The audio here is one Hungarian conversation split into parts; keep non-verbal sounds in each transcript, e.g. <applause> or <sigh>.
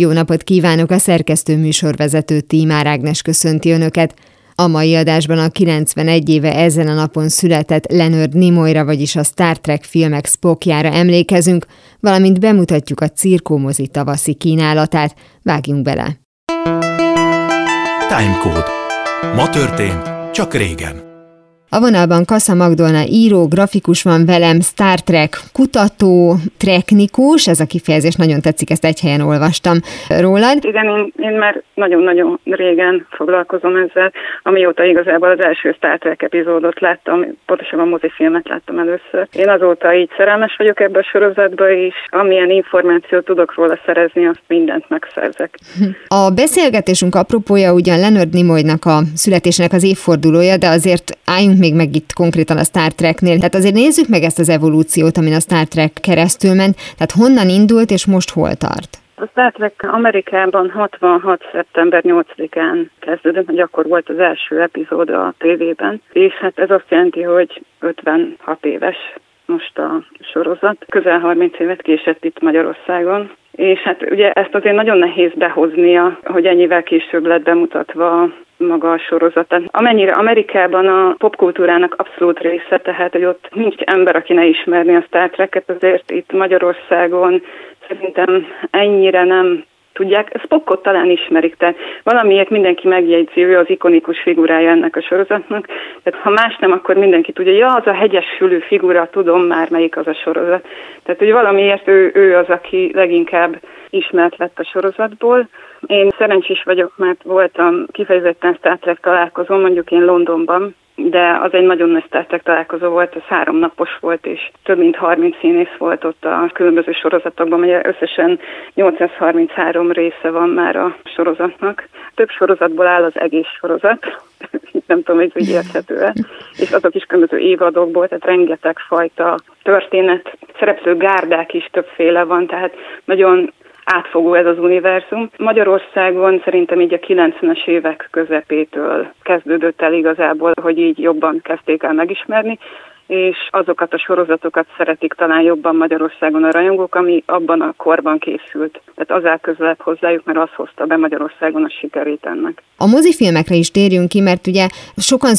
Jó napot kívánok a szerkesztő műsorvezető Tímár Ágnes köszönti Önöket. A mai adásban a 91 éve ezen a napon született Leonard Nimoyra, vagyis a Star Trek filmek Spockjára emlékezünk, valamint bemutatjuk a cirkómozi tavaszi kínálatát. Vágjunk bele! Timecode. Ma történt, csak régen. A vonalban Kassa Magdolna író, grafikus van velem, Star Trek kutató, treknikus, ez a kifejezés nagyon tetszik, ezt egy helyen olvastam rólad. Igen, én, én már nagyon-nagyon régen foglalkozom ezzel, amióta igazából az első Star Trek epizódot láttam, pontosabban mozifilmet láttam először. Én azóta így szerelmes vagyok ebbe a sorozatba, és amilyen információt tudok róla szerezni, azt mindent megszerzek. <laughs> A beszélgetésünk apropója ugyan Leonard Nimoynak a születésének az évfordulója, de azért álljunk még meg itt konkrétan a Star Treknél. Tehát azért nézzük meg ezt az evolúciót, amin a Star Trek keresztül ment. Tehát honnan indult, és most hol tart? A Star Trek Amerikában 66. szeptember 8-án kezdődött, hogy akkor volt az első epizód a tévében, és hát ez azt jelenti, hogy 56 éves most a sorozat. Közel 30 évet késett itt Magyarországon, és hát ugye ezt azért nagyon nehéz behoznia, hogy ennyivel később lett bemutatva maga a sorozat. Amennyire Amerikában a popkultúrának abszolút része, tehát hogy ott nincs ember, aki ne ismerni a Star Trek-et, azért itt Magyarországon szerintem ennyire nem tudják, Spockot talán ismerik, tehát valamiért mindenki megjegyzi, ő az ikonikus figurája ennek a sorozatnak, tehát ha más nem, akkor mindenki tudja, ja, az a hegyes fülű figura, tudom már melyik az a sorozat. Tehát, hogy valamiért ő, ő az, aki leginkább ismert lett a sorozatból. Én szerencsés vagyok, mert voltam kifejezetten Star Trek találkozom, mondjuk én Londonban, de az egy nagyon nagy Star találkozó volt, az három napos volt, és több mint 30 színész volt ott a különböző sorozatokban, mert összesen 833 része van már a sorozatnak. Több sorozatból áll az egész sorozat, <laughs> nem tudom, hogy így érthető és azok is különböző évadokból, tehát rengeteg fajta történet, szereplő gárdák is többféle van, tehát nagyon átfogó ez az univerzum. Magyarországon szerintem így a 90-es évek közepétől kezdődött el igazából, hogy így jobban kezdték el megismerni, és azokat a sorozatokat szeretik talán jobban Magyarországon a rajongók, ami abban a korban készült. Tehát az áll közelebb hozzájuk, mert az hozta be Magyarországon a sikerét ennek. A mozifilmekre is térjünk ki, mert ugye sokan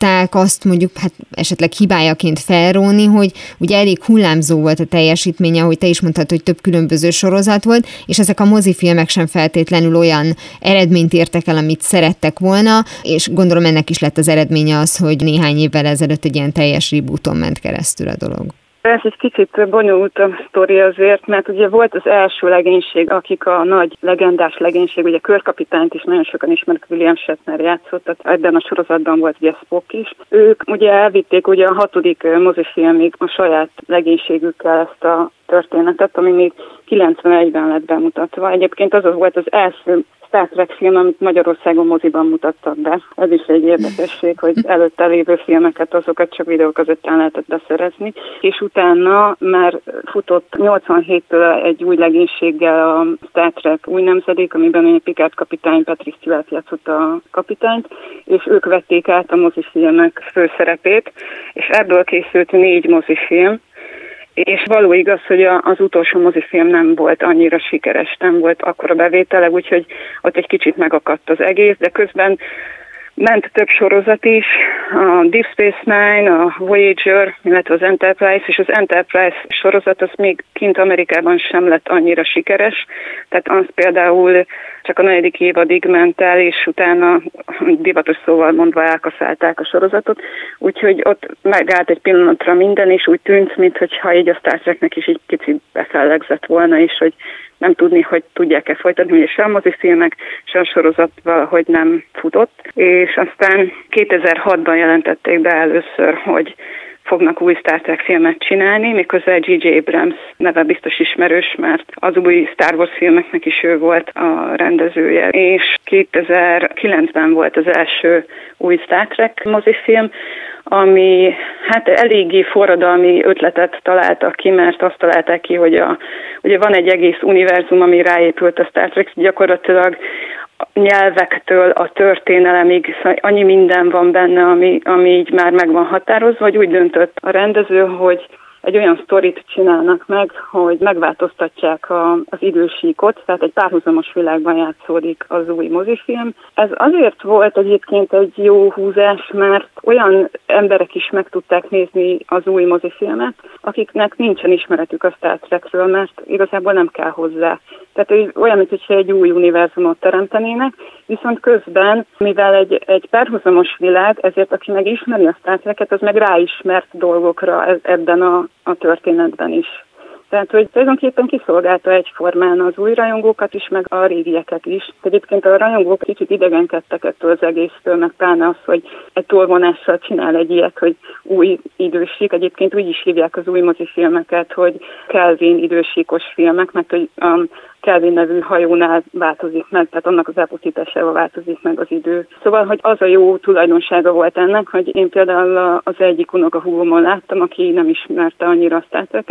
szokták azt mondjuk hát esetleg hibájaként felróni, hogy ugye elég hullámzó volt a teljesítménye, hogy te is mondtad, hogy több különböző sorozat volt, és ezek a mozifilmek sem feltétlenül olyan eredményt értek el, amit szerettek volna, és gondolom ennek is lett az eredménye az, hogy néhány évvel ezelőtt egy ilyen teljes rebooton ment keresztül a dolog. Ez egy kicsit bonyolult a sztori azért, mert ugye volt az első legénység, akik a nagy legendás legénység, ugye körkapitányt is nagyon sokan ismerik, William Shatner játszott, tehát ebben a sorozatban volt ugye Spock is. Ők ugye elvitték ugye a hatodik mozifilmig a saját legénységükkel ezt a történetet, ami még 91-ben lett bemutatva. Egyébként az volt az első Star Trek film, amit Magyarországon moziban mutattak be. Ez is egy érdekesség, hogy előtte lévő filmeket, azokat csak videókazettán lehetett beszerezni, és utána már futott 87-től egy új legénységgel a Star Trek új nemzedék, amiben egy Picard kapitány Patrick Stewart játszott a kapitányt, és ők vették át a mozifilmek főszerepét, és ebből készült négy mozifilm, és való igaz, hogy az utolsó mozifilm nem volt annyira sikeres, nem volt akkora bevétele, úgyhogy ott egy kicsit megakadt az egész, de közben ment több sorozat is, a Deep Space Nine, a Voyager, illetve az Enterprise, és az Enterprise sorozat az még kint Amerikában sem lett annyira sikeres, tehát az például csak a negyedik évadig ment el, és utána divatos szóval mondva elkaszálták a sorozatot, úgyhogy ott megállt egy pillanatra minden, és úgy tűnt, mintha így a Star Treknek is egy kicsit befellegzett volna, és hogy nem tudni, hogy tudják-e folytatni, hogy sem mozifilmek, sem sorozat valahogy nem futott. És aztán 2006-ban jelentették be először, hogy fognak új Star Trek filmet csinálni, méghozzá J.J. Abrams neve biztos ismerős, mert az új Star Wars filmeknek is ő volt a rendezője. És 2009-ben volt az első új Star Trek mozifilm, ami hát eléggé forradalmi ötletet találtak ki, mert azt találták ki, hogy a, ugye van egy egész univerzum, ami ráépült a Star Trek, gyakorlatilag nyelvektől a történelemig, szóval annyi minden van benne, ami, ami így már meg van határozva, hogy úgy döntött a rendező, hogy egy olyan sztorit csinálnak meg, hogy megváltoztatják a, az idősíkot, tehát egy párhuzamos világban játszódik az új mozifilm. Ez azért volt egyébként egy jó húzás, mert olyan emberek is meg tudták nézni az új mozifilmet, akiknek nincsen ismeretük a Star Trekről, mert igazából nem kell hozzá. Tehát olyan, mintha egy új univerzumot teremtenének, viszont közben, mivel egy, egy párhuzamos világ, ezért aki meg ismeri a Star az meg ráismert dolgokra e, ebben a, a történetben is. Tehát, hogy tulajdonképpen kiszolgálta egyformán az új rajongókat is, meg a régieket is. Egyébként a rajongók kicsit idegenkedtek ettől az egésztől, meg pláne az, hogy egy tolvonással csinál egy ilyet, hogy új idősík. Egyébként úgy is hívják az új mozifilmeket, hogy Kelvin idősíkos filmek, mert hogy um, Kelvin nevű hajónál változik meg, tehát annak az elpusztításával változik meg az idő. Szóval, hogy az a jó tulajdonsága volt ennek, hogy én például az egyik unokahúgomon láttam, aki nem ismerte annyira a Star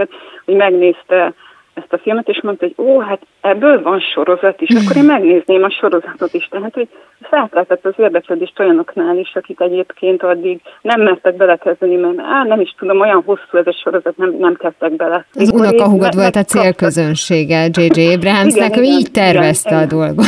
hogy megnézte ezt a filmet, és mondta, hogy ó, hát ebből van sorozat is, akkor én megnézném a sorozatot is. Tehát, hogy felkeltett az érdeklődést olyanoknál is, akik egyébként addig nem mertek belekezdeni, mert á, nem is tudom, olyan hosszú ez a sorozat, nem, nem kezdtek bele. Az unokahúgod volt a célközönsége J.J. Abrahamsnek, ő így tervezte igen, a dolgot.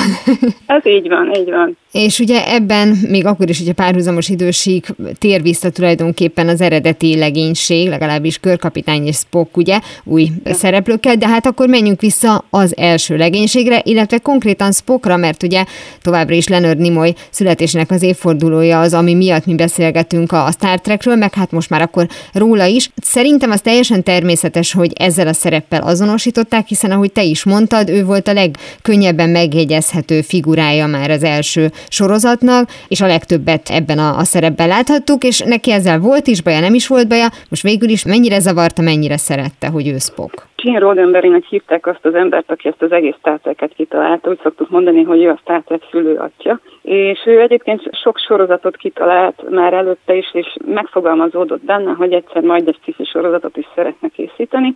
Ez így van, így van. És ugye ebben, még akkor is, hogy a párhuzamos időség tér vissza tulajdonképpen az eredeti legénység, legalábbis körkapitány és Spock, ugye, új ja. szereplőkkel, de hát akkor menjünk vissza az első legénységre, illetve konkrétan Spockra, mert ugye továbbra is Leonard Nimoy születésének az évfordulója az, ami miatt mi beszélgetünk a Star Trekről, meg hát most már akkor róla is. Szerintem az teljesen természetes, hogy ezzel a szereppel azonosították, hiszen ahogy te is mondtad, ő volt a legkönnyebben megjegyezhető figurája már az első sorozatnak, és a legtöbbet ebben a, a szerepben láthattuk, és neki ezzel volt is baja, nem is volt baja, most végül is mennyire zavarta, mennyire szerette, hogy ő Spock. Gene Roddenberrynek hívták azt az embert, aki ezt az egész tárcákat kitalálta. Úgy szoktuk mondani, hogy ő a Star Trek szülőatja. És ő egyébként sok sorozatot kitalált már előtte is, és megfogalmazódott benne, hogy egyszer majd egy sci sorozatot is szeretne készíteni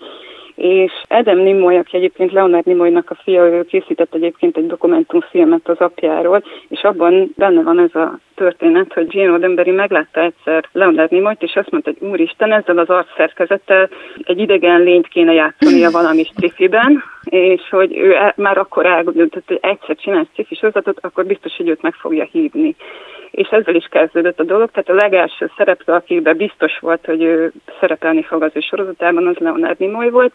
és Adam Nimoy, aki egyébként Leonard Nimoynak a fia, ő készített egyébként egy dokumentumfilmet az apjáról, és abban benne van ez a történet, hogy Gene Roddenberry meglátta egyszer Leonard Nimoyt, és azt mondta, hogy úristen, ezzel az arcszerkezettel egy idegen lényt kéne játszania valami strifiben, és hogy ő már akkor elgondolta, hogy egyszer csinál strifi sorozatot, akkor biztos, hogy őt meg fogja hívni és ezzel is kezdődött a dolog. Tehát a legelső szereplő, akiben biztos volt, hogy ő szerepelni fog az ő sorozatában, az Leonard Nimoy volt,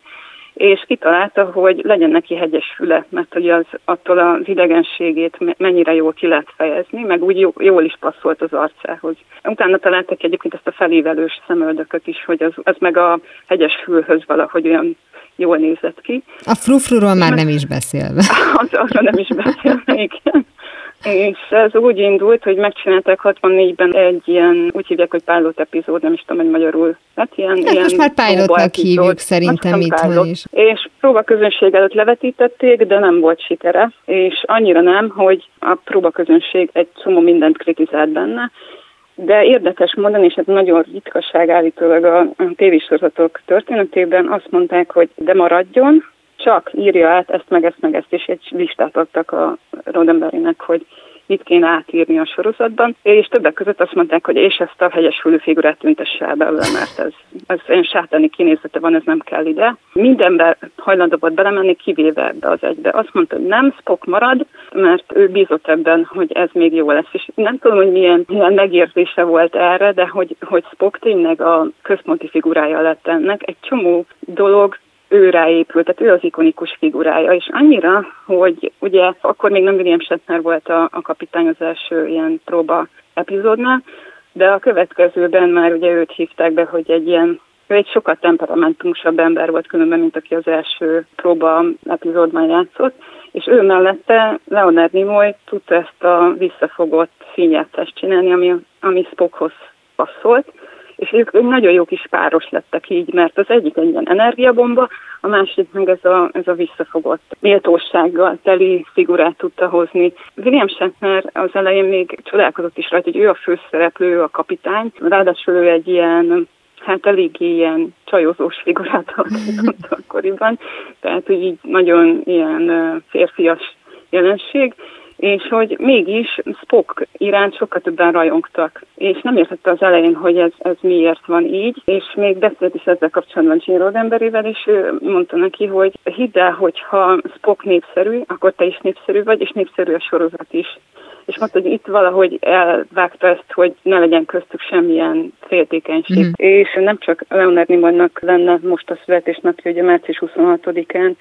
és kitalálta, hogy legyen neki hegyes füle, mert hogy az attól az idegenségét mennyire jól ki lehet fejezni, meg úgy jól is passzolt az arcához. Utána találtak egyébként ezt a felévelős szemöldököt is, hogy az, az meg a hegyes fülhöz valahogy olyan jól nézett ki. A frufruról már nem is beszélve. <laughs> Az, azra nem is beszélve, igen. És ez úgy indult, hogy megcsinálták 64-ben egy ilyen, úgy hívják, hogy pilot epizód, nem is tudom, hogy magyarul. Hát ilyen, hát ilyen most már pilotnak hívjuk szerintem itt van is. És próbaközönség előtt levetítették, de nem volt sikere, és annyira nem, hogy a próbaközönség egy csomó mindent kritizált benne, de érdekes mondani, és ez nagyon ritkaság állítólag a tévésorozatok történetében, azt mondták, hogy de maradjon, csak írja át ezt, meg ezt, meg ezt, és egy listát adtak a Roddenberrynek, hogy mit kéne átírni a sorozatban, és többek között azt mondták, hogy és ezt a hegyes figurát tüntesse el belőle, mert ez, ez olyan sátáni kinézete van, ez nem kell ide. Mindenbe hajlandó volt belemenni, kivéve ebbe az egybe. Azt mondta, hogy nem, Spock marad, mert ő bízott ebben, hogy ez még jó lesz. És nem tudom, hogy milyen, milyen megérzése volt erre, de hogy, hogy Spock tényleg a központi figurája lett ennek. Egy csomó dolog ő ráépült, tehát ő az ikonikus figurája, és annyira, hogy ugye akkor még nem William Shatner volt a, a kapitány az első ilyen próba epizódnál, de a következőben már ugye őt hívták be, hogy egy ilyen ő egy sokkal temperamentumosabb ember volt különben, mint aki az első próba epizódban játszott, és ő mellette Leonard Nimoy tudta ezt a visszafogott színjátszást csinálni, ami, ami Spockhoz passzolt, és ők, nagyon jó kis páros lettek így, mert az egyik egy ilyen energiabomba, a másik meg ez a, ez a visszafogott méltósággal teli figurát tudta hozni. William Shatner az elején még csodálkozott is rajta, hogy ő a főszereplő, a kapitány, ráadásul ő egy ilyen hát elég ilyen csajozós figurát <laughs> alkotott akkoriban, tehát hogy így nagyon ilyen férfias jelenség, és hogy mégis Spock iránt sokkal többen rajongtak, és nem értette az elején, hogy ez, ez miért van így, és még beszélt is ezzel kapcsolatban Gene Roddenberryvel, és ő mondta neki, hogy hidd el, hogy ha Spock népszerű, akkor te is népszerű vagy, és népszerű a sorozat is és mondta, hogy itt valahogy elvágta ezt, hogy ne legyen köztük semmilyen féltékenység. Mm. És nem csak Leonard Nimoynak lenne most a születésnapja, ugye március 26-án,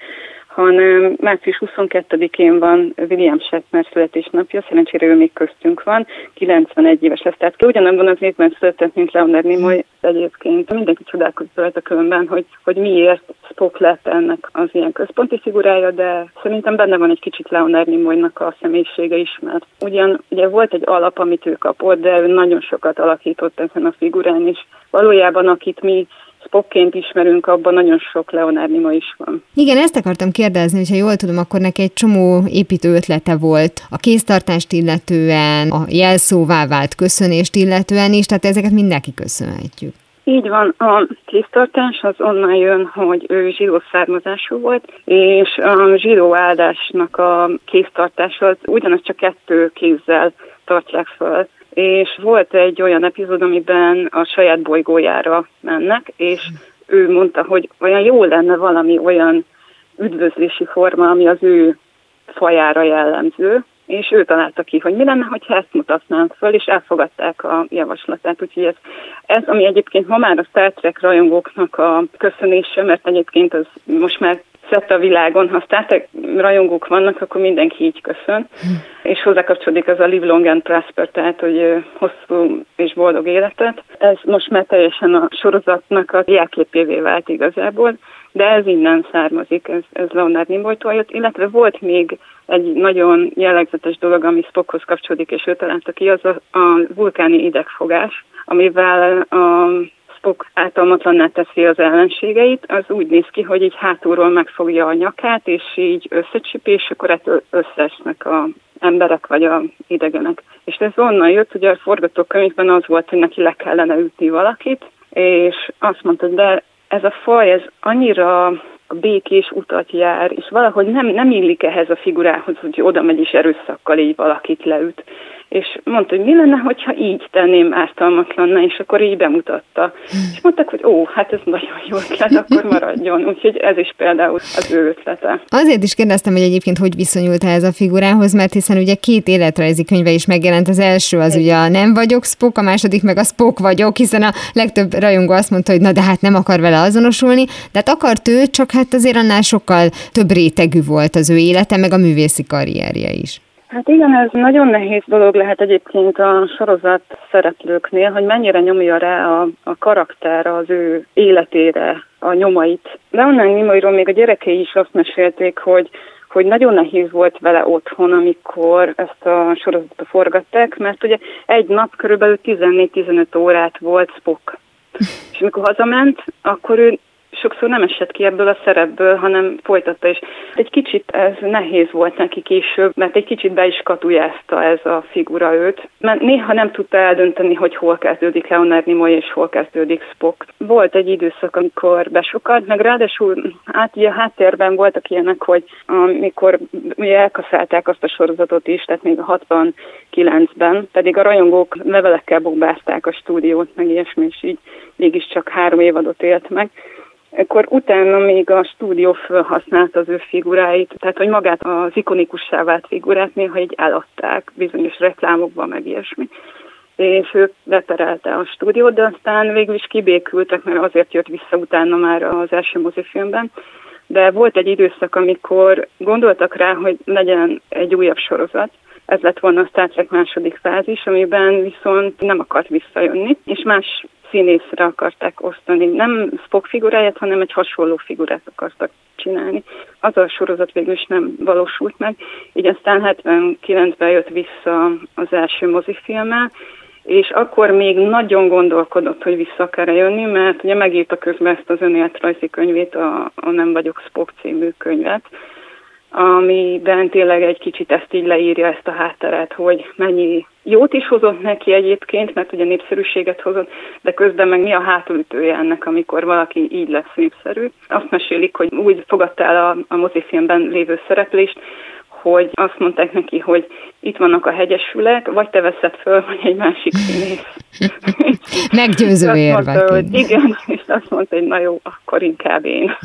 hanem március 22-én van William Shatner születésnapja, szerencsére ő még köztünk van, 91 éves lesz, tehát ugyanabban az évben született, mint Leonard Nimoy egyébként. Mindenki csodálkozott rajta különben, hogy, hogy miért Spock lett ennek az ilyen központi figurája, de szerintem benne van egy kicsit Leonard Nimoynak a személyisége is, mert ugyan ugye volt egy alap, amit ő kapott, de ő nagyon sokat alakított ezen a figurán, és valójában akit mi Spockként ismerünk, abban nagyon sok Leonard Nimoy is van. Igen, ezt akartam kérdezni, hogyha jól tudom, akkor neki egy csomó építő ötlete volt a kéztartást illetően, a jelszóvá vált köszönést illetően is, tehát ezeket mindenki köszönhetjük. Így van, a kéztartás az onnan jön, hogy ő zsidó származású volt, és a zsidó áldásnak a kéztartása az ugyanaz csak kettő kézzel tartják föl és volt egy olyan epizód, amiben a saját bolygójára mennek, és ő mondta, hogy olyan jó lenne valami olyan üdvözlési forma, ami az ő fajára jellemző, és ő találta ki, hogy mi lenne, ha ezt mutatnánk föl, és elfogadták a javaslatát. Úgyhogy ez, ez, ami egyébként ma már a Star Trek rajongóknak a köszönése, mert egyébként az most már szett a világon, ha Trek rajongók vannak, akkor mindenki így köszön, és hozzá kapcsolódik az a live long and prosper, tehát hogy hosszú és boldog életet. Ez most már teljesen a sorozatnak a jelképévé vált igazából, de ez innen származik, ez, ez Leonard Nimoytól jött, illetve volt még egy nagyon jellegzetes dolog, ami Spockhoz kapcsolódik, és ő találta ki, az a, a vulkáni idegfogás, amivel a Spock általmatlanná teszi az ellenségeit, az úgy néz ki, hogy így hátulról megfogja a nyakát, és így összecsipi, és akkor ettől összeesnek a emberek vagy a idegenek. És ez onnan jött, ugye a forgatókönyvben az volt, hogy neki le kellene ütni valakit, és azt mondta, de ez a faj, ez annyira a békés utat jár, és valahogy nem, nem illik ehhez a figurához, hogy oda megy és erőszakkal így valakit leüt és mondta, hogy mi lenne, hogyha így tenném ártalmatlanná, és akkor így bemutatta. És mondták, hogy ó, hát ez nagyon jó ötlet, akkor maradjon. Úgyhogy ez is például az ő ötlete. Azért is kérdeztem, hogy egyébként hogy viszonyult ez a figurához, mert hiszen ugye két életrajzi könyve is megjelent. Az első az ugye a Nem vagyok Spock, a második meg a Spock vagyok, hiszen a legtöbb rajongó azt mondta, hogy na de hát nem akar vele azonosulni, de hát akart ő, csak hát azért annál sokkal több rétegű volt az ő élete, meg a művészi karrierje is. Hát igen, ez nagyon nehéz dolog lehet egyébként a sorozat szereplőknél, hogy mennyire nyomja rá a, a karakter az ő életére a nyomait. Leonard Nimoyról még a gyerekei is azt mesélték, hogy hogy nagyon nehéz volt vele otthon, amikor ezt a sorozatot forgatták, mert ugye egy nap körülbelül 14-15 órát volt Spock. És amikor hazament, akkor ő sokszor nem esett ki ebből a szerepből, hanem folytatta, és egy kicsit ez nehéz volt neki később, mert egy kicsit be is katujázta ez a figura őt, mert néha nem tudta eldönteni, hogy hol kezdődik Leonard Nimoy és hol kezdődik Spock. Volt egy időszak, amikor besokat, meg ráadásul át a háttérben voltak ilyenek, hogy amikor ugye elkaszálták azt a sorozatot is, tehát még a 69-ben, pedig a rajongók levelekkel bombázták a stúdiót, meg ilyesmi, és így mégiscsak három évadot élt meg akkor utána még a stúdió felhasználta az ő figuráit, tehát hogy magát az ikonikussá vált figurát néha így eladták bizonyos reklámokban, meg ilyesmi és ő leterelte a stúdiót, de aztán végül is kibékültek, mert azért jött vissza utána már az első mozifilmben. De volt egy időszak, amikor gondoltak rá, hogy legyen egy újabb sorozat, ez lett volna a Star Trek második fázis, amiben viszont nem akart visszajönni, és más színészre akarták osztani. Nem Spock figuráját, hanem egy hasonló figurát akartak csinálni. Az a sorozat végül is nem valósult meg, így aztán 79-ben jött vissza az első mozifilmmel, és akkor még nagyon gondolkodott, hogy vissza akar jönni, mert ugye megírta közben ezt az önéletrajzi könyvét, a, a Nem vagyok Spock című könyvet, amiben tényleg egy kicsit ezt így leírja ezt a hátteret, hogy mennyi jót is hozott neki egyébként, mert ugye népszerűséget hozott, de közben meg mi a hátulütője ennek, amikor valaki így lesz népszerű. Azt mesélik, hogy úgy fogadta el a, a mozifilmben lévő szereplést, hogy azt mondták neki, hogy itt vannak a hegyesülek, vagy te veszed föl, vagy egy másik színész. <laughs> Meggyőző érvek. Hogy igen, és azt mondta, hogy na jó, akkor inkább én.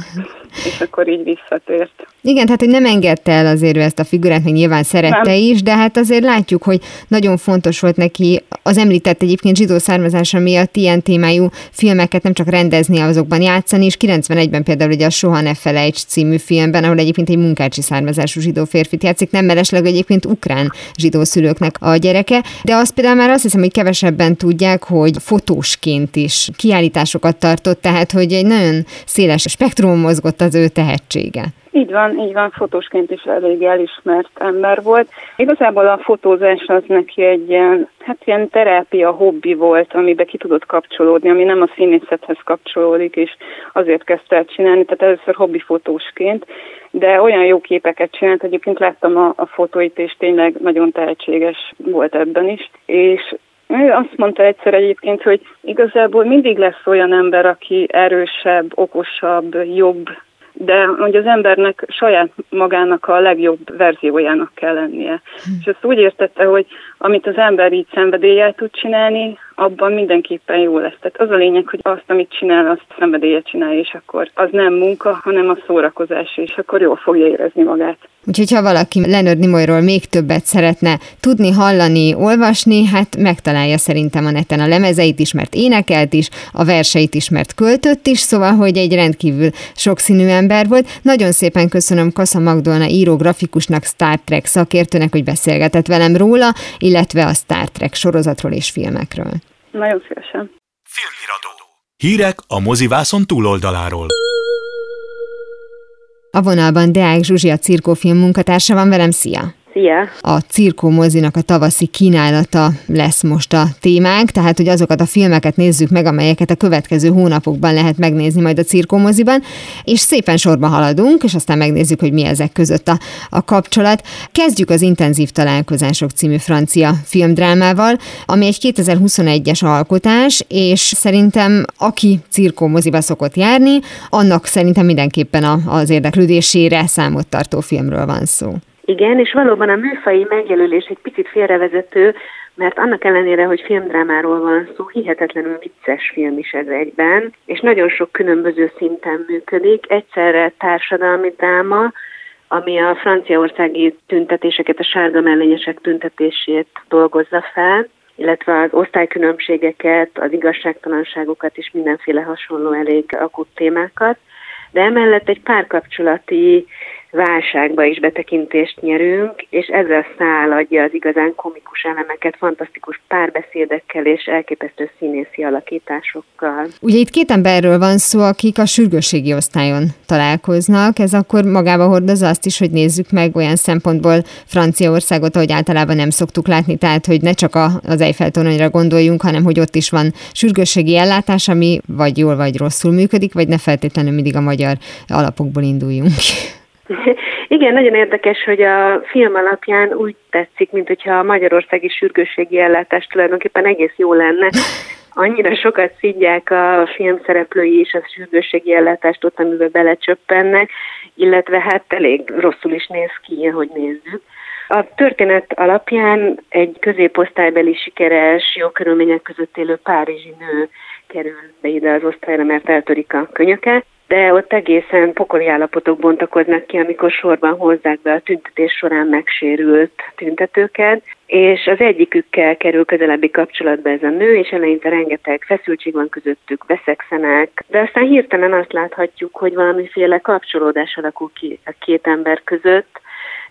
és akkor így visszatért. Igen, tehát hogy nem engedte el azért ezt a figurát, meg nyilván szerette nem. is, de hát azért látjuk, hogy nagyon fontos volt neki az említett egyébként zsidó származása miatt ilyen témájú filmeket nem csak rendezni, azokban játszani, és 91-ben például ugye a Soha ne felejts című filmben, ahol egyébként egy munkácsi származású zsidó férfit játszik, nem mellesleg egyébként ukrán zsidó szülőknek a gyereke, de azt például már azt hiszem, hogy kevesebben tudják, hogy fotósként is kiállításokat tartott, tehát hogy egy nagyon széles spektrum mozgott az ő tehetsége. Így van, így van, fotósként is elég elismert ember volt. Igazából a fotózás az neki egy ilyen, hát ilyen terápia hobbi volt, amibe ki tudott kapcsolódni, ami nem a színészethez kapcsolódik, és azért kezdte el csinálni, tehát először hobbi fotósként, de olyan jó képeket csinált, egyébként láttam a, a fotóit, és tényleg nagyon tehetséges volt ebben is, és ő azt mondta egyszer egyébként, hogy igazából mindig lesz olyan ember, aki erősebb, okosabb, jobb, de hogy az embernek saját magának a legjobb verziójának kell lennie. Hm. És ezt úgy értette, hogy amit az ember így szenvedéllyel tud csinálni, abban mindenképpen jó lesz. Tehát az a lényeg, hogy azt, amit csinál, azt szenvedélye csinálja, és akkor az nem munka, hanem a szórakozás, és akkor jól fogja érezni magát. Úgyhogy ha valaki Leonard Nimoyról még többet szeretne tudni, hallani, olvasni, hát megtalálja szerintem a neten a lemezeit is, mert énekelt is, a verseit is, mert költött is, szóval, hogy egy rendkívül sokszínű ember volt. Nagyon szépen köszönöm Kassa Magdolna író grafikusnak, Star Trek szakértőnek, hogy beszélgetett velem róla, illetve a Star Trek sorozatról és filmekről. Nagyon szívesen. Filmiradó. Hírek a mozivászon túloldaláról. A vonalban Deák Zsuzsi, a cirkófilm munkatársa van velem, szia! Szia! A Cirkó mozinak a tavaszi kínálata lesz most a témánk, tehát hogy azokat a filmeket nézzük meg, amelyeket a következő hónapokban lehet megnézni majd a Cirkó moziban, és szépen sorba haladunk, és aztán megnézzük, hogy mi ezek között a, a kapcsolat. Kezdjük az Intenzív Találkozások című francia filmdrámával, ami egy 2021-es alkotás, és szerintem aki Cirkó moziba szokott járni, annak szerintem mindenképpen az érdeklődésére számot tartó filmről van szó. Igen, és valóban a műfai megjelölés egy picit félrevezető, mert annak ellenére, hogy filmdrámáról van szó, hihetetlenül vicces film is ez egyben, és nagyon sok különböző szinten működik. Egyszerre társadalmi dráma, ami a franciaországi tüntetéseket, a sárga mellényesek tüntetését dolgozza fel, illetve az osztálykülönbségeket, az igazságtalanságokat és mindenféle hasonló elég akut témákat. De emellett egy párkapcsolati válságba is betekintést nyerünk, és ezzel száll adja az igazán komikus elemeket, fantasztikus párbeszédekkel és elképesztő színészi alakításokkal. Ugye itt két emberről van szó, akik a sürgősségi osztályon találkoznak, ez akkor magába hordozza azt is, hogy nézzük meg olyan szempontból Franciaországot, ahogy általában nem szoktuk látni, tehát hogy ne csak az Eiffel toronyra gondoljunk, hanem hogy ott is van sürgősségi ellátás, ami vagy jól vagy rosszul működik, vagy ne feltétlenül mindig a magyar alapokból induljunk. <laughs> Igen, nagyon érdekes, hogy a film alapján úgy tetszik, mint hogyha a magyarországi sürgősségi ellátás tulajdonképpen egész jó lenne. Annyira sokat szidják a film szereplői és a sürgősségi ellátást ott, amiben belecsöppennek, illetve hát elég rosszul is néz ki, hogy nézzük. A történet alapján egy középosztálybeli sikeres, jó körülmények között élő párizsi nő kerül be ide az osztályra, mert eltörik a könyöket, de ott egészen pokoli állapotok bontakoznak ki, amikor sorban hozzák be a tüntetés során megsérült tüntetőket, és az egyikükkel kerül közelebbi kapcsolatba ez a nő, és eleinte rengeteg feszültség van közöttük, beszekszenek, de aztán hirtelen azt láthatjuk, hogy valamiféle kapcsolódás alakul ki a két ember között,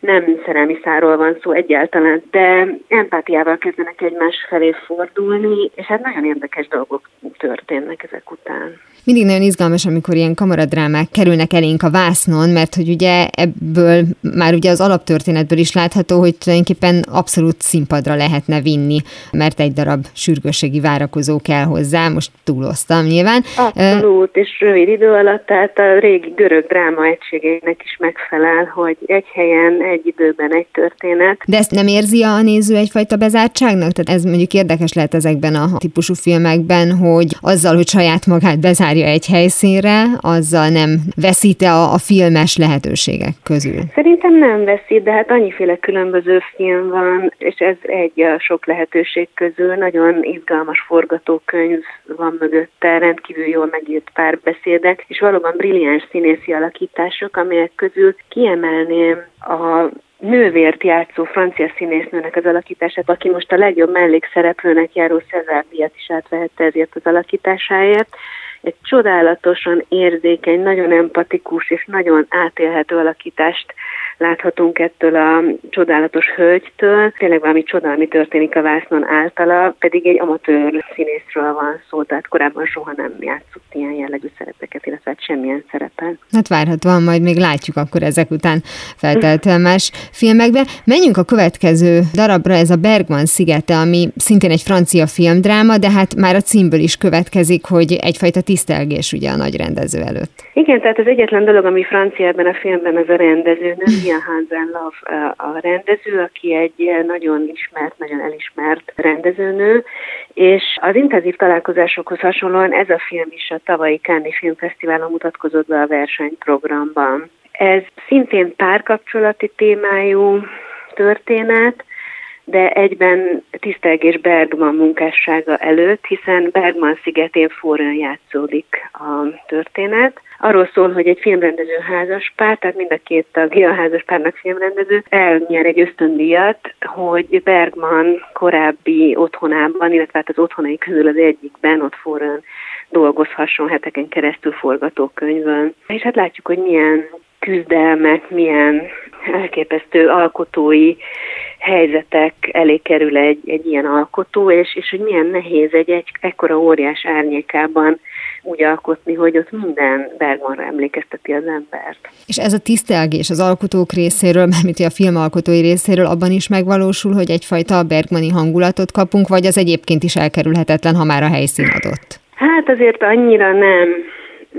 nem szerelmi száról van szó egyáltalán, de empátiával kezdenek egymás felé fordulni, és hát nagyon érdekes dolgok történnek ezek után. Mindig nagyon izgalmas, amikor ilyen kamaradrámák kerülnek elénk a vásznon, mert hogy ugye ebből már ugye az alaptörténetből is látható, hogy tulajdonképpen abszolút színpadra lehetne vinni, mert egy darab sürgősségi várakozó kell hozzá, most túloztam nyilván. Abszolút, és rövid idő alatt, tehát a régi görög dráma egységének is megfelel, hogy egy helyen egy időben egy történet. De ezt nem érzi a néző egyfajta bezártságnak? Tehát ez mondjuk érdekes lehet ezekben a típusú filmekben, hogy azzal, hogy saját magát bezárja egy helyszínre, azzal nem veszíte a, a filmes lehetőségek közül. Szerintem nem veszít, de hát annyiféle különböző film van, és ez egy a sok lehetőség közül. Nagyon izgalmas forgatókönyv van mögötte, rendkívül jól megírt párbeszédek, és valóban brilliáns színészi alakítások, amelyek közül kiemelném a nővért játszó francia színésznőnek az alakítását, aki most a legjobb mellékszereplőnek járó Cezár díjat is átvehette ezért az alakításáért. Egy csodálatosan érzékeny, nagyon empatikus és nagyon átélhető alakítást láthatunk ettől a csodálatos hölgytől. Tényleg valami csoda, ami történik a vásznon általa, pedig egy amatőr színészről van szó, tehát korábban soha nem játszott ilyen jellegű szerepeket, illetve hát semmilyen szerepen. Hát várhatóan majd még látjuk akkor ezek után felteltően más filmekbe. Menjünk a következő darabra, ez a Bergman szigete, ami szintén egy francia filmdráma, de hát már a címből is következik, hogy egyfajta tisztelgés ugye a nagy rendező előtt. Igen, tehát az egyetlen dolog, ami francia ebben a filmben, az a rendező, Mia Hansen Love a rendező, aki egy nagyon ismert, nagyon elismert rendezőnő, és az intenzív találkozásokhoz hasonlóan ez a film is a tavalyi Cannes Filmfesztiválon mutatkozott be a versenyprogramban. Ez szintén párkapcsolati témájú történet, de egyben tisztelgés Bergman munkássága előtt, hiszen Bergman szigetén forrán játszódik a történet. Arról szól, hogy egy filmrendező házaspár, tehát mind a két tagja a házaspárnak filmrendező, elnyer egy ösztöndíjat, hogy Bergman korábbi otthonában, illetve hát az otthonai közül az egyikben ott forrán dolgozhasson heteken keresztül forgatókönyvön. És hát látjuk, hogy milyen küzdelmek, milyen elképesztő alkotói helyzetek elé kerül egy, egy ilyen alkotó, és, és hogy milyen nehéz egy, egy ekkora óriás árnyékában úgy alkotni, hogy ott minden Bergmanra emlékezteti az embert. És ez a tisztelgés az alkotók részéről, mármint a filmalkotói részéről abban is megvalósul, hogy egyfajta Bergmani hangulatot kapunk, vagy az egyébként is elkerülhetetlen, ha már a helyszín adott? Hát azért annyira nem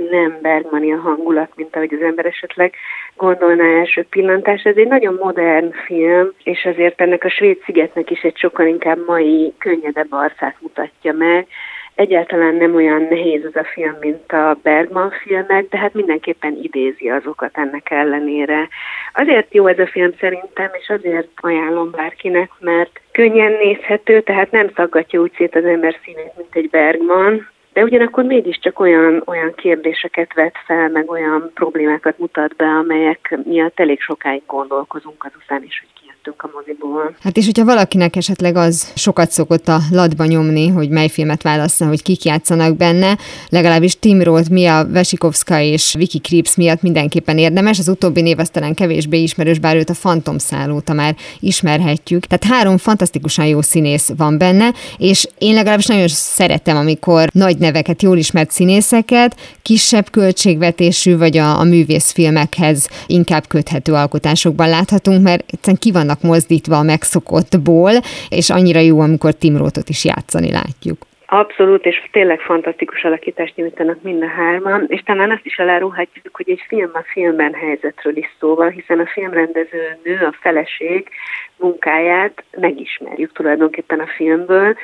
nem Bergmani a hangulat, mint ahogy az ember esetleg gondolná első pillantás. Ez egy nagyon modern film, és azért ennek a svéd szigetnek is egy sokkal inkább mai, könnyedebb arcát mutatja meg. Egyáltalán nem olyan nehéz az a film, mint a Bergman filmek, de hát mindenképpen idézi azokat ennek ellenére. Azért jó ez a film szerintem, és azért ajánlom bárkinek, mert könnyen nézhető, tehát nem szaggatja úgy szét az ember színét, mint egy Bergman, de ugyanakkor mégiscsak olyan, olyan kérdéseket vet fel, meg olyan problémákat mutat be, amelyek miatt elég sokáig gondolkozunk azután is, hogy kijöttünk a moziból. Hát és hogyha valakinek esetleg az sokat szokott a ladba nyomni, hogy mely filmet válassza, hogy kik játszanak benne, legalábbis Tim Roth, Mia Vesikovska és Vicky Krips miatt mindenképpen érdemes. Az utóbbi név az talán kevésbé ismerős, bár őt a Phantom szállóta már ismerhetjük. Tehát három fantasztikusan jó színész van benne, és én legalábbis nagyon szeretem, amikor nagy neveket, jól ismert színészeket, kisebb költségvetésű vagy a, a művészfilmekhez inkább köthető alkotásokban láthatunk, mert egyszerűen ki vannak mozdítva a megszokottból, és annyira jó, amikor Tim Rothot is játszani látjuk. Abszolút, és tényleg fantasztikus alakítást nyújtanak mind a hárman, és talán azt is elárulhatjuk, hogy egy film a filmben helyzetről is szó hiszen a filmrendező nő, a feleség munkáját megismerjük tulajdonképpen a filmből,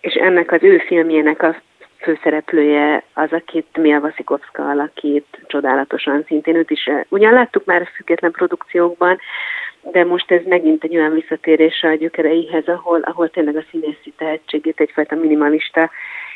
és ennek az ő filmjének a főszereplője az, akit Mia Vasikovska alakít csodálatosan szintén. Őt is ugyan láttuk már független produkciókban, de most ez megint egy olyan visszatérés a gyökereihez, ahol, ahol tényleg a színészi tehetségét egyfajta minimalista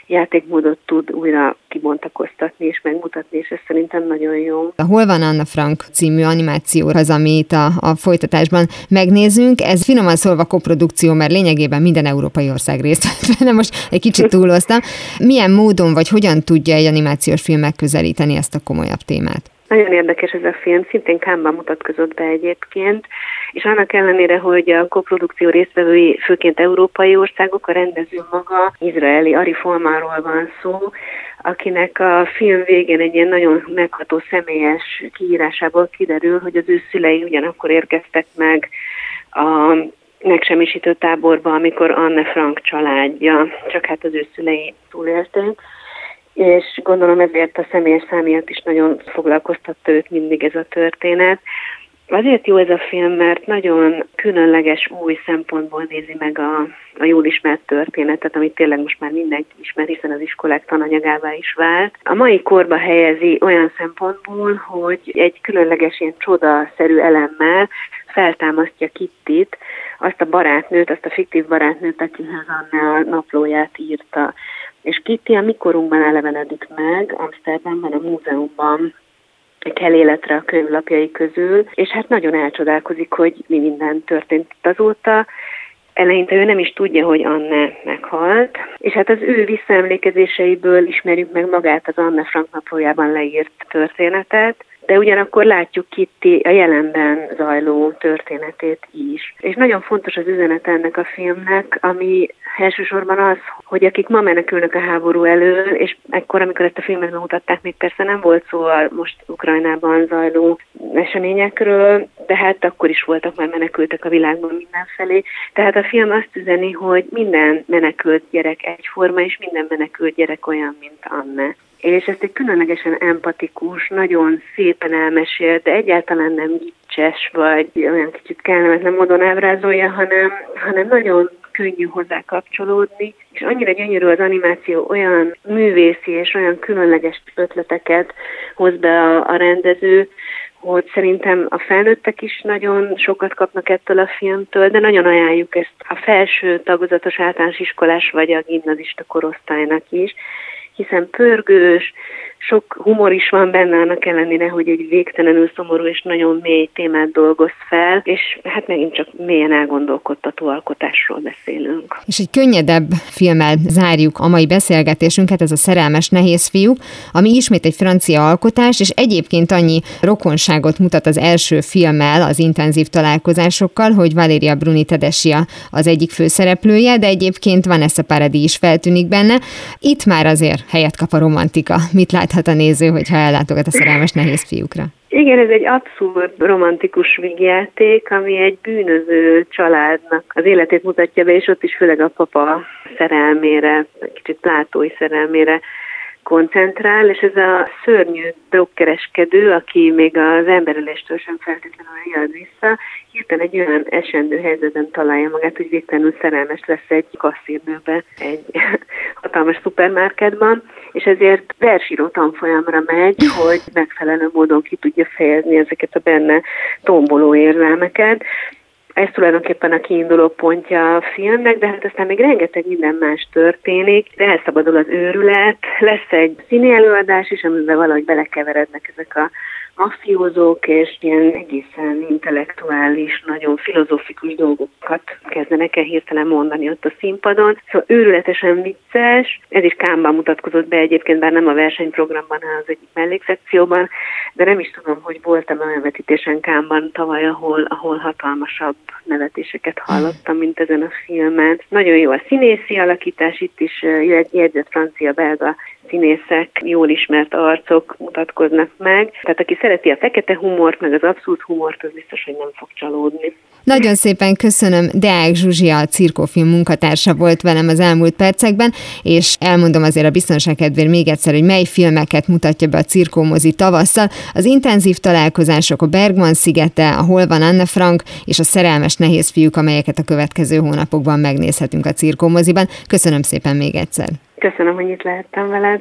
játékmódot tud újra kibontakoztatni és megmutatni, és ez szerintem nagyon jó. Hol van Anna Frank című animáció az, amit a, a folytatásban megnézünk? Ez finoman szólva koprodukció, mert lényegében minden európai ország részt vett, most egy kicsit túloztam. Milyen módon vagy hogyan tudja egy animációs film megközelíteni ezt a komolyabb témát? Nagyon érdekes ez a film, szintén Kámban mutatkozott be egyébként, és annak ellenére, hogy a koprodukció résztvevői főként európai országok, a rendező maga izraeli Ari Folmáról van szó, akinek a film végén egy ilyen nagyon megható személyes kiírásából kiderül, hogy az ő szülei ugyanakkor érkeztek meg a megsemmisítő táborba, amikor Anne Frank családja, csak hát az ő szülei túlélték és gondolom ezért a személyes számiat is nagyon foglalkoztatta őt mindig ez a történet. Azért jó ez a film, mert nagyon különleges új szempontból nézi meg a, a jól ismert történetet, amit tényleg most már mindenki ismer, hiszen az iskolák tananyagává is vált. A mai korba helyezi olyan szempontból, hogy egy különleges ilyen csodaszerű elemmel feltámasztja Kittit, azt a barátnőt, azt a fiktív barátnőt, akihez Anna a naplóját írta. És Kitty a mikorunkban elevenedik meg, Amsterdamban, a múzeumban kell életre a könyvlapjai közül, és hát nagyon elcsodálkozik, hogy mi minden történt azóta. Eleinte ő nem is tudja, hogy Anne meghalt, és hát az ő visszaemlékezéseiből ismerjük meg magát az Anne Frank naplójában leírt történetet, de ugyanakkor látjuk Kitty a jelenben zajló történetét is. És nagyon fontos az üzenet ennek a filmnek, ami elsősorban az, hogy akik ma menekülnek a háború elől, és ekkor, amikor ezt a filmet bemutatták, még persze nem volt szó a most Ukrajnában zajló eseményekről, de hát akkor is voltak már menekültek a világban mindenfelé. Tehát a film azt üzeni, hogy minden menekült gyerek egyforma, és minden menekült gyerek olyan, mint Anne és ezt egy különlegesen empatikus, nagyon szépen elmesélt, de egyáltalán nem gicses, vagy olyan kicsit kellemetlen módon ábrázolja, hanem, hanem nagyon könnyű hozzá kapcsolódni, és annyira gyönyörű az animáció, olyan művészi és olyan különleges ötleteket hoz be a, a rendező, hogy szerintem a felnőttek is nagyon sokat kapnak ettől a filmtől, de nagyon ajánljuk ezt a felső tagozatos általános iskolás vagy a gimnazista korosztálynak is, hiszen pörgős, sok humor is van benne, annak ellenére, hogy egy végtelenül szomorú és nagyon mély témát dolgoz fel, és hát megint csak mélyen elgondolkodtató alkotásról beszélünk. És egy könnyedebb filmmel zárjuk a mai beszélgetésünket, ez a Szerelmes Nehéz Fiú, ami ismét egy francia alkotás, és egyébként annyi rokonságot mutat az első filmmel, az intenzív találkozásokkal, hogy Valéria Bruni Tedesia az egyik főszereplője, de egyébként Vanessa Paradis is feltűnik benne. Itt már azért helyet kap a romantika. Mit lát láthat a néző, hogyha ellátogat a szerelmes nehéz fiúkra? Igen, ez egy abszurd romantikus vígjáték, ami egy bűnöző családnak az életét mutatja be, és ott is főleg a papa szerelmére, kicsit plátói szerelmére koncentrál, és ez a szörnyű drogkereskedő, aki még az emberüléstől sem feltétlenül jön vissza, hirtelen egy olyan esendő helyzetben találja magát, hogy végtelenül szerelmes lesz egy kasszírnőbe egy <laughs> hatalmas szupermarketban, és ezért versíró tanfolyamra megy, <laughs> hogy megfelelő módon ki tudja fejezni ezeket a benne tomboló érzelmeket, ez tulajdonképpen a kiinduló pontja a filmnek, de hát aztán még rengeteg minden más történik, de elszabadul az őrület, lesz egy színi előadás is, amiben valahogy belekeverednek ezek a mafiózók, és ilyen egészen intellektuális, nagyon filozofikus dolgokat kezdenek el hirtelen mondani ott a színpadon. Szóval őrületesen vicces, ez is Kámban mutatkozott be egyébként, bár nem a versenyprogramban, hanem az egyik mellékszekcióban, de nem is tudom, hogy voltam olyan vetítésen Kámban tavaly, ahol, ahol hatalmasabb nevetéseket hallottam, mint ezen a filmen. Nagyon jó a színészi alakítás, itt is jegyzett francia-belga színészek, jól ismert arcok mutatkoznak meg. Tehát aki szereti a fekete humort, meg az abszolút humort, az biztos, hogy nem fog csalódni. Nagyon szépen köszönöm. Deák Zsuzsia, a cirkófilm munkatársa volt velem az elmúlt percekben, és elmondom azért a biztonság kedvéért még egyszer, hogy mely filmeket mutatja be a cirkómozi tavasszal. Az intenzív találkozások a Bergman szigete, a Hol van Anne Frank és a szerelmes nehéz fiúk, amelyeket a következő hónapokban megnézhetünk a cirkómoziban. Köszönöm szépen még egyszer. Köszönöm, hogy itt lehettem veled.